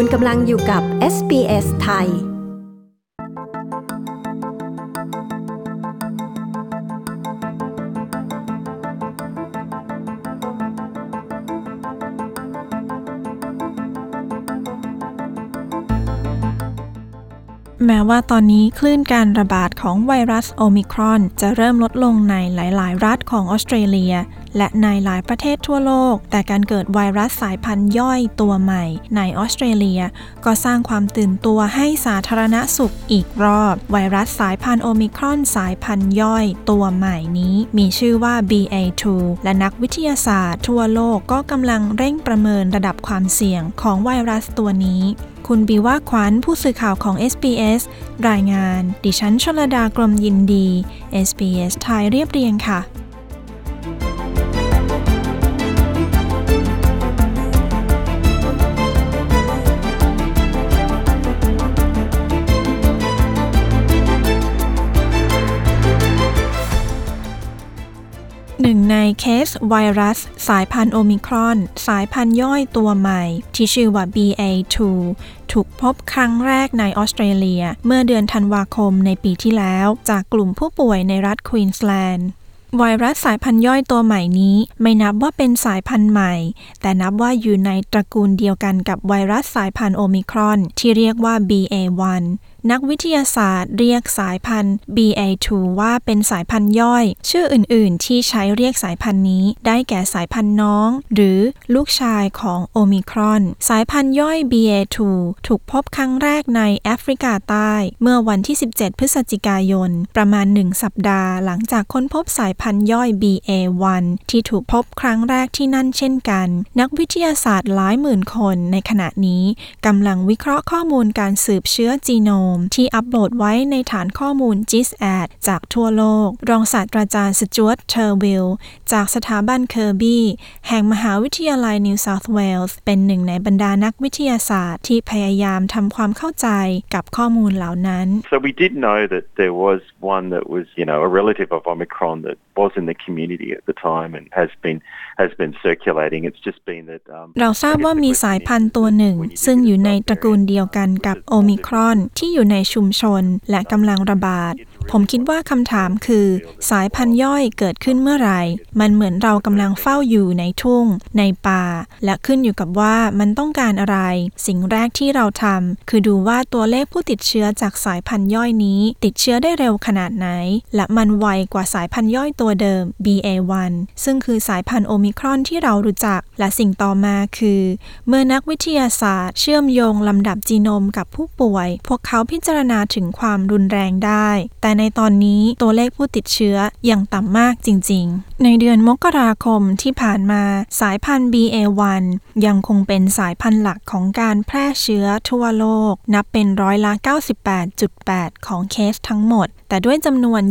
คุณกำลังอยู่กับ SBS ไทย แม้ว่าตอนนี้คลื่นการระบาดของไวรัสโอมิครอน จะเริ่มลดลงในหลาย ๆ รัฐของออสเตรเลีย และในหลายประเทศทั่วโลก แต่การเกิดไวรัสสายพันธุ์ย่อยตัวใหม่ ในออสเตรเลีย ก็สร้างความตื่นตัวให้สาธารณสุขอีกรอบ ไวรัสสายพันธุ์โอมิครอนสายพันธุ์ย่อยตัวใหม่นี้ มีชื่อว่า BA2 และนักวิทยาศาสตร์ทั่วโลกก็กำลังเร่งประเมินระดับความเสี่ยงของไวรัสตัวนี้ คุณบีว่าขวัญผู้สื่อข่าวของ SBS รายงาน ดิฉันชลดากรมยินดี SBS ไทยเรียบเรียงค่ะ ในเคสไวรัส สายพันธุ์โอมิครอน สายพันธุ์ย่อยตัวใหม่ ที่ชื่อว่า BA2 ถูกพบครั้งแรกในออสเตรเลีย เมื่อเดือนธันวาคมในปีที่แล้ว จากกลุ่มผู้ป่วยในรัฐควีนสแลนด์ไวรัสสายพันธุ์ย่อยตัวใหม่นี้ ไม่นับว่าเป็นสายพันธุ์ใหม่ แต่นับว่าอยู่ในตระกูลเดียวกันกับไวรัสสายพันธุ์โอมิครอน ที่เรียกว่า BA1 นักวิทยาศาสตร์เรียกสายพันธุ์ BA2 ว่าเป็นสายพันธุ์ย่อย ชื่ออื่น ๆ ที่ใช้เรียกสายพันธุ์นี้ ได้แก่สายพันธุ์น้อง หรือลูกชายของโอมิครอน สายพันธุ์ย่อย BA2 ถูกพบครั้งแรกในแอฟริกาใต้ เมื่อวันที่ 17 พฤศจิกายน ประมาณ 1 สัปดาห์ หลังจากค้นพบสายพันธุ์ย่อย BA1 ที่ถูกพบครั้งแรกที่นั่นเช่นกัน นักวิทยาศาสตร์หลายหมื่นคนในขณะนี้กำลังวิเคราะห์ข้อมูลการสืบเชื้อจีโนมที่อัปโหลดไว้ในฐานข้อมูล GISAID จากทั่วโลก รองศาสตราจารย์ Stuart Turvilleจากสถาบันเคอร์บี้แห่งมหาวิทยาลัยนิวเซาท์เวลส์เป็นหนึ่งในบรรดานักวิทยาศาสตร์ที่พยายามทำความเข้าใจกับข้อมูลเหล่านั้น So we did know that there was one that was, you know, a relative of Omicron that was in the community at the time and has been has been circulating. It's just been that. Um, เราทราบว่ามีสายพันธุ์ตัวหนึ่ง ซึ่งอยู่ในตระกูลเดียวกันกับโอมิครอนที่อยู่ในชุมชนและกำลังระบาดผมคิดว่าคำถามคือ สายพันธุ์ย่อยเกิดขึ้นเมื่อไหร่ มันเหมือนเรากำลังเฝ้าอยู่ในทุ่ง ในป่า และขึ้นอยู่กับว่ามันต้องการอะไร สิ่งแรกที่เราทำคือดูว่าตัวเลขผู้ติดเชื้อจากสายพันธุ์ย่อยนี้ ติดเชื้อได้เร็วขนาดไหน และมันไวกว่าสายพันธุ์ย่อยตัวเดิม BA1 ซึ่งคือสายพันธุ์โอมิครอนที่เรารู้จัก และสิ่งต่อมาคือ เมื่อนักวิทยาศาสตร์ เชื่อมโยงลำดับจีโนมกับผู้ป่วย พวกเขาพิจารณาถึงความรุนแรงได้ แต่แต่ในตอนนี้ตัวเลขผู้ติดเชื้อยังต่ำมากจริง ๆ ในเดือนมกราคมที่ผ่านมาสายพันธุ์ BA1 ยังคงเป็นสายพันธุ์หลักของการแพร่เชื้อทั่วโลก นับเป็นร้อยละ 98.8 ของเคสทั้งหมด แต่ด้วยจำนวน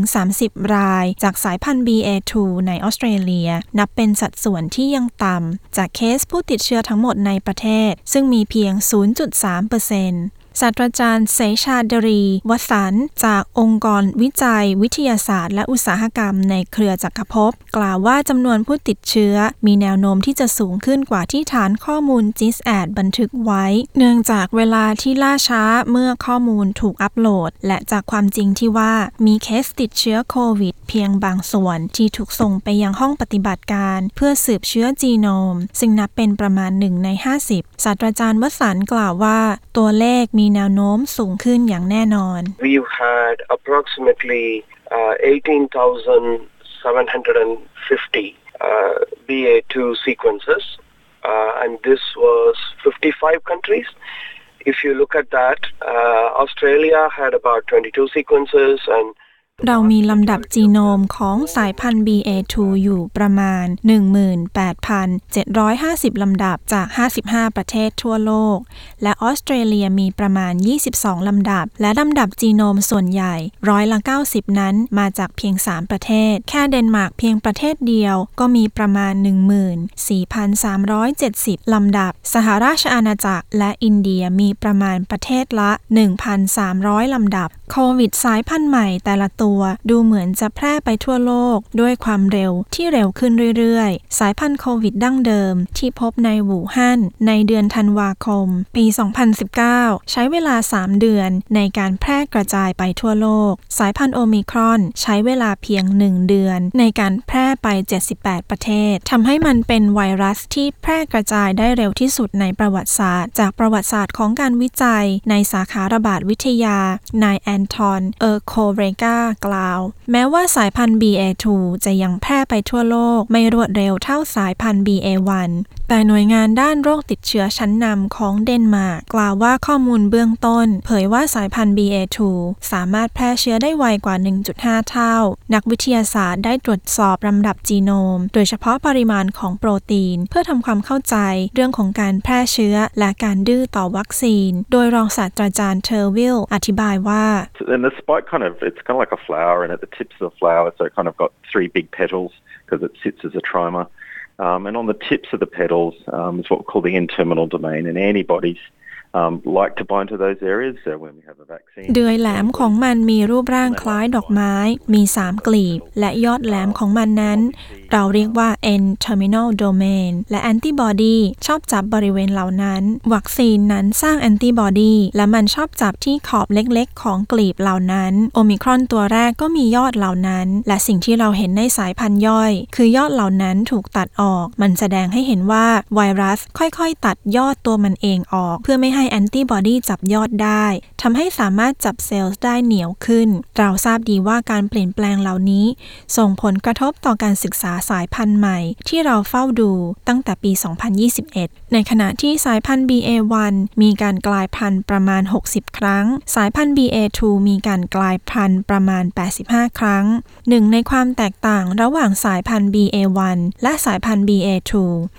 20-30 รายจากสายพันธุ์ BA2 ในออสเตรเลีย นับเป็นสัดส่วนที่ยังต่ำจากเคสผู้ติดเชื้อทั้งหมดในประเทศ ซึ่งมีเพียง 0.3% ศาสตราจารย์เสชาดรี วสันต์จากองค์กรวิจัย วิทยาศาสตร์ และอุตสาหกรรมในเครือจักรภพกล่าวว่าจำนวนผู้ติดเชื้อ มีแนวโน้มที่จะสูงขึ้นกว่าที่ฐานข้อมูล GISAD บันทึกไว้ เนื่องจากเวลาที่ล่าช้าเมื่อข้อมูลถูกอัปโหลด และจากความจริงที่ว่ามีเคสติดเชื้อโควิด เพียงบางส่วนที่ถูกส่งไปยังห้องปฏิบัติการ เพื่อสืบเชื้อจีโนม ซึ่งนับเป็นประมาณหนึ่งใน50ศาสตราจารย์วสันต์กล่าวว่า ตัวเลขมแนวโน้มสูงขึ้นอย่างแน่นอน We've had approximately uh, 18,750 uh, BA2 sequences, uh, and this was 55 countries. If you look at that, uh, Australia had about 22 sequences, and เรามีลำดับจีโนมของสายพันธุ์ BA2 อยู่ประมาณ 18,750 ลำดับจาก 55 ประเทศทั่วโลก และออสเตรเลียมีประมาณ 22 ลำดับ และลำดับจีโนมส่วนใหญ่ร้อยละ 90 นั้นมาจากเพียง 3 ประเทศ แค่เดนมาร์กเพียงประเทศเดียวก็มีประมาณ 14,370 ลำดับ สหราชอาณาจักรและอินเดียมีประมาณประเทศละ 1,300 ลำดับ โควิดสายพันธุ์ใหม่แต่ละตัวตัว ดูเหมือนจะแพร่ไปทั่วโลกด้วยความเร็วที่เร็วขึ้นเรื่อยๆ สายพันธุ์โควิดดั้งเดิม ที่พบในหูฮั่นในเดือนธันวาคม ปี 2019 ใช้เวลา 3 เดือนในการแพร่กระจายไปทั่วโลก สายพันธุ์โอมิครอนใช้เวลาเพียง 1 เดือน ในการแพร่ไป 78 ประเทศทำให้มันเป็นไวรัสที่แพร่กระจายได้เร็วที่สุดในประวัติศาสตร์ จากประวัติศาสตร์ของการวิจัยในสาขาระบาดวิทยานายแอนทอน เออร์โคเรกากล่าว แม้ว่าสายพันธุ์ BA2 จะยังแพร่ไปทั่วโลกไม่รวดเร็วเท่าสายพันธุ์ BA1 แต่หน่วยงานด้านโรคติดเชื้อชั้นนำของเดนมาร์กกล่าวว่าข้อมูลเบื้องต้น เผยว่าสายพันธุ์ BA2 สามารถแพร่เชื้อได้ไวกว่า 1.5 เท่า นักวิทยาศาสตร์ได้ตรวจสอบลำดับจีโนม โดยเฉพาะปริมาณของโปรตีน เพื่อทำความเข้าใจเรื่องของการแพร่เชื้อและการดื้อต่อวัคซีน โดยรองศาสตราจารย์ Turville อธิบายว่า And the spike kind of, it's kind of like a flower, and at the tips of the flower, so it kind of got three big petals because it sits as a trimer. Um, and on the tips of the petals um, is what we call the N-terminal domain, and antibodies um, like to bind to those areas. So when we have a vaccine, เดือยแหลมของมันมีรูปร่างคล้ายดอกไม้ มี3กลีบ และยอดแหลมของมันนั้น เราเรียกว่า N-terminal domain และแอนติบอดีชอบจับบริเวณเหล่านั้น วัคซีนนั้นสร้างแอนติบอดีและมันชอบจับที่ขอบเล็กๆ ของกลีบเหล่านั้น โอมิครอนตัวแรกก็มียอดเหล่านั้น และสิ่งที่เราเห็นในสายพันธุ์ย่อย คือยอดเหล่านั้นถูกตัดออก มันแสดงให้เห็นว่าไวรัสค่อยๆ ตัดยอดตัวมันเองออก เพื่อไม่ให้แอนติบอดีจับยอดได้ทำให้สามารถจับเซลล์ได้เหนียวขึ้น เราทราบดีว่าการเปลี่ยนแปลงเหล่านี้ ส่งผลกระทบต่อการศึกษาสายพันธุ์ใหม่ที่เราเฝ้าดูตั้งแต่ปี 2021 ในขณะที่สายพันธุ์ BA1 มีการกลายพันธุ์ประมาณ 60 ครั้ง สายพันธุ์ BA2 มีการกลายพันธุ์ประมาณ 85 ครั้ง หนึ่งในความแตกต่างระหว่างสายพันธุ์ BA1 และสายพันธุ์ BA2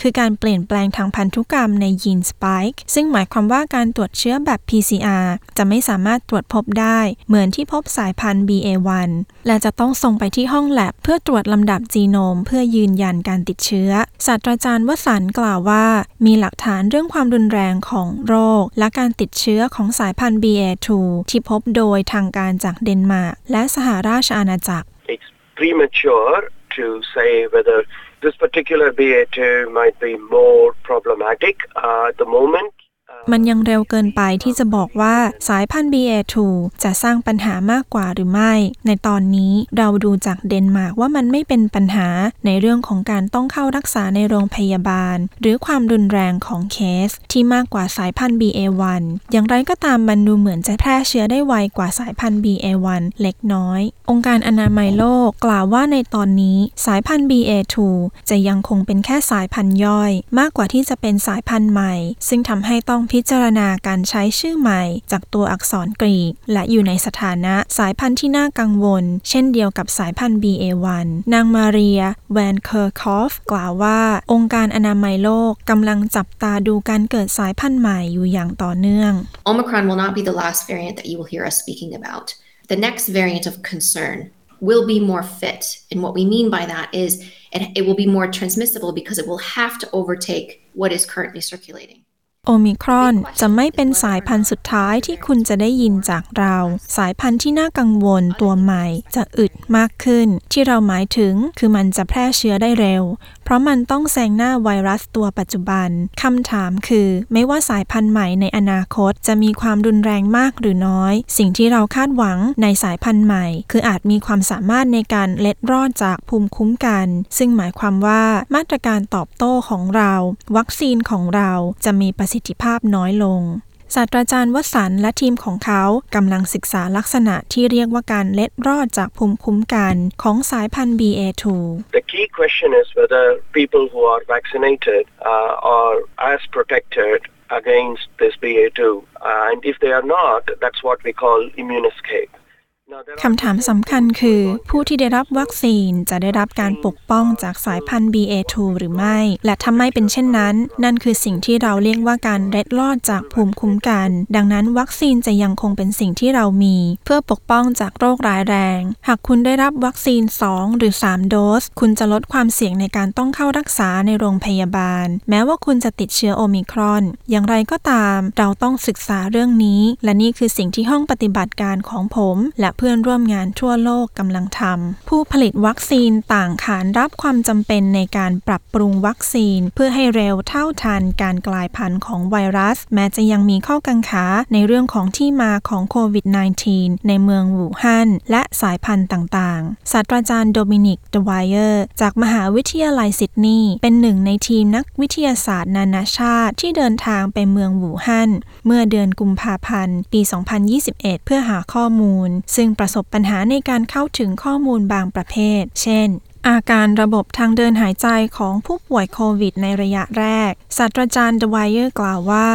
คือการเปลี่ยนแปลงทางพันธุกรรมในยีนสปายค์ซึ่งหมายความว่าการตรวจเชื้อแบบ PCR จะไม่สามารถตรวจพบได้เหมือนที่พบสายพันธุ์ BA1 และจะต้องส่งไปที่ห้องแลบเพื่อตรวจลำดับจีโนมเพื่อยืนยันการติดเชื้อ ศาสตราจารย์วสันกล่าวว่า มีหลักฐานเรื่องความรุนแรงของโรค และการติดเชื้อของสายพันธุ์ BA2 ที่พบโดยทางการจากเดนมาร์กและสหราชอาณาจักร It's premature to say whether this particular BA2 might be more problematic uh, at the moment. มันยังเร็วเกินไปที่จะบอกว่าสายพันธุ์ BA2 จะสร้างปัญหามากกว่าหรือไม่ ในตอนนี้เราดูจากเดนมาร์กว่ามันไม่เป็นปัญหาในเรื่องของการต้องเข้ารักษาในโรงพยาบาล หรือความรุนแรงของเคส ที่มากกว่าสายพันธุ์ BA1 อย่างไรก็ตามมันดูเหมือนจะแพร่เชื้อได้ไวกว่าสายพันธุ์ BA1 เล็กน้อย องค์การอนามัยโลกกล่าวว่าในตอนนี้สายพันธุ์ BA2 จะยังคงเป็นแค่สายพันธุ์ย่อย มากกว่าที่จะเป็นสายพันธุ์ใหม่ ซึ่งทำให้ต้องพิพิจารณาการใช้ชื่อใหม่จากตัวอักษรกรีก และอยู่ในสถานะสายพันธุ์ที่น่ากังวล เช่นเดียวกับสายพันธุ์ BA1 นางมาเรีย แวนเคอร์คอฟ กล่าวว่า องค์การอนามัยโลกกำลังจับตาดูการเกิดสายพันธุ์ใหม่อยู่อย่างต่อเนื่อง Omicron will not be the last variant that you will hear us speaking about. The next variant of concern will be more fit. And what we mean by that is it, it will be more transmissible because it will have to overtake what is currently circulating. โอมิครอนจะไม่เป็นสายพันธุ์สุดท้ายที่คุณจะได้ยินจากเรา สายพันธุ์ที่น่ากังวลตัวใหม่จะอึดมากขึ้น ที่เราหมายถึงคือมันจะแพร่เชื้อได้เร็ว เพราะมันต้องแซงหน้าไวรัสตัวปัจจุบัน คำถามคือ ไม่ว่าสายพันธุ์ใหม่ในอนาคตจะมีความรุนแรงมากหรือน้อย สิ่งที่เราคาดหวังในสายพันธุ์ใหม่ คืออาจมีความสามารถในการเล็ดรอดจากภูมิคุ้มกัน ซึ่งหมายความว่ามาตรการตอบโต้ของเรา วัคซีนของเราจะมีประสิทธิภาพน้อยลง ศาสตราจารย์วสันและทีมของเขากำลังศึกษาลักษณะที่เรียกว่าการเล็ดรอดจากภูมิคุ้มกันของสายพันธุ์ BA2 The key question is whether people who are vaccinated uh, are as protected against this BA2. Uh, and if they are not, that's what we call immune escape. คำถามสำคัญคือ ผู้ที่ได้รับวัคซีนจะได้รับการปกป้องจากสายพันธุ์ BA2 หรือไม่ และถ้าไม่เป็นเช่นนั้น นั่นคือสิ่งที่เราเรียกว่าการเล็ดลอดจากภูมิคุ้มกัน ดังนั้นวัคซีนจะยังคงเป็นสิ่งที่เรามี เพื่อปกป้องจากโรคร้ายแรง หากคุณได้รับวัคซีน 2 หรือ 3 โดส คุณจะลดความเสี่ยงในการต้องเข้ารักษาในโรงพยาบาล แม้ว่าคุณจะติดเชื้อโอมิครอน อย่างไรก็ตาม เราต้องศึกษาเรื่องนี้ และนี่คือสิ่งที่ห้องปฏิบัติการของผม และเพื่อนร่วมงานทั่วโลกกำลังทำผู้ผลิตวัคซีนต่างขานรับความจำเป็นในการปรับปรุงวัคซีน เพื่อให้เร็วเท่าทันการกลายพันธุ์ของไวรัส แม้จะยังมีข้อกังขาในเรื่องของที่มาของโควิด -19 ในเมืองอู่ฮั่นและสายพันธุ์ต่างๆ ศาสตราจารย์ Dominic Dwyer จากมหาวิทยาลัยซิดนีย์เป็นหนึ่งในทีมนักวิทยาศาสตร์นานาชาติที่เดินทางไปเมืองอู่ฮั่นเมื่อเดือนกุมภาพันธ์ ปี 2021 เพื่อหาข้อมูล ซึ่งประสบปัญหาในการเข้าถึงข้อมูลบางประเภท เช่น อาการระบบทางเดินหายใจของผู้ป่วยโควิดในระยะแรก ศาสตราจารย์ดวายเออร์กล่าวว่า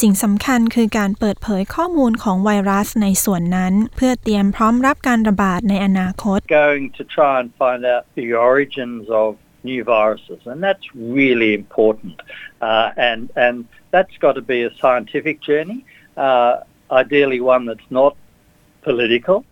สิ่งสำคัญคือการเปิดเผยข้อมูลของไวรัสในส่วนนั้น เพื่อเตรียมพร้อมรับการระบาดในอนาคต going to try and find out the origins of new viruses, and that's really important. Uh, and and that's got to be a scientific journey, uh, ideally one that's not political.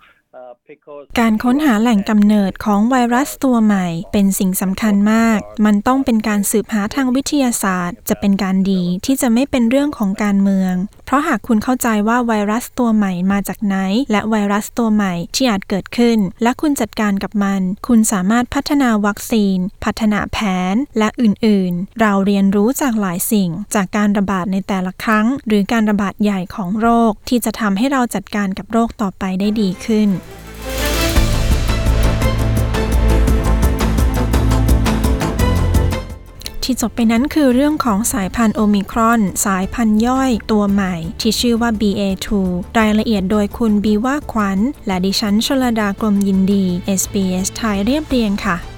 การค้นหาแหล่งกำเนิดของไวรัสตัวใหม่ เป็นสิ่งสำคัญมาก มันต้องเป็นการสืบหาทางวิทยาศาสตร์ จะเป็นการดีที่จะไม่เป็นเรื่องของการเมือง เพราะหากคุณเข้าใจว่าไวรัสตัวใหม่มาจากไหน และไวรัสตัวใหม่ที่อาจเกิดขึ้น และคุณจัดการกับมัน คุณสามารถพัฒนาวัคซีน พัฒนาแผน และอื่นๆ เราเรียนรู้จากหลายสิ่ง จากการระบาดในแต่ละครั้ง หรือการระบาดใหญ่ของโรค ที่จะทำให้เราจัดการกับโรคต่อไปได้ดีขึ้น ที่จบไปนั้นคือเรื่องของสายพันธุ์โอมิครอน สายพันธุ์ย่อยตัวใหม่ ที่ชื่อว่า BA2 รายละเอียดโดยคุณบีว่าขวัญ และดิฉันชลดากรมยินดี SBS ไทยเรียบเรียงค่ะ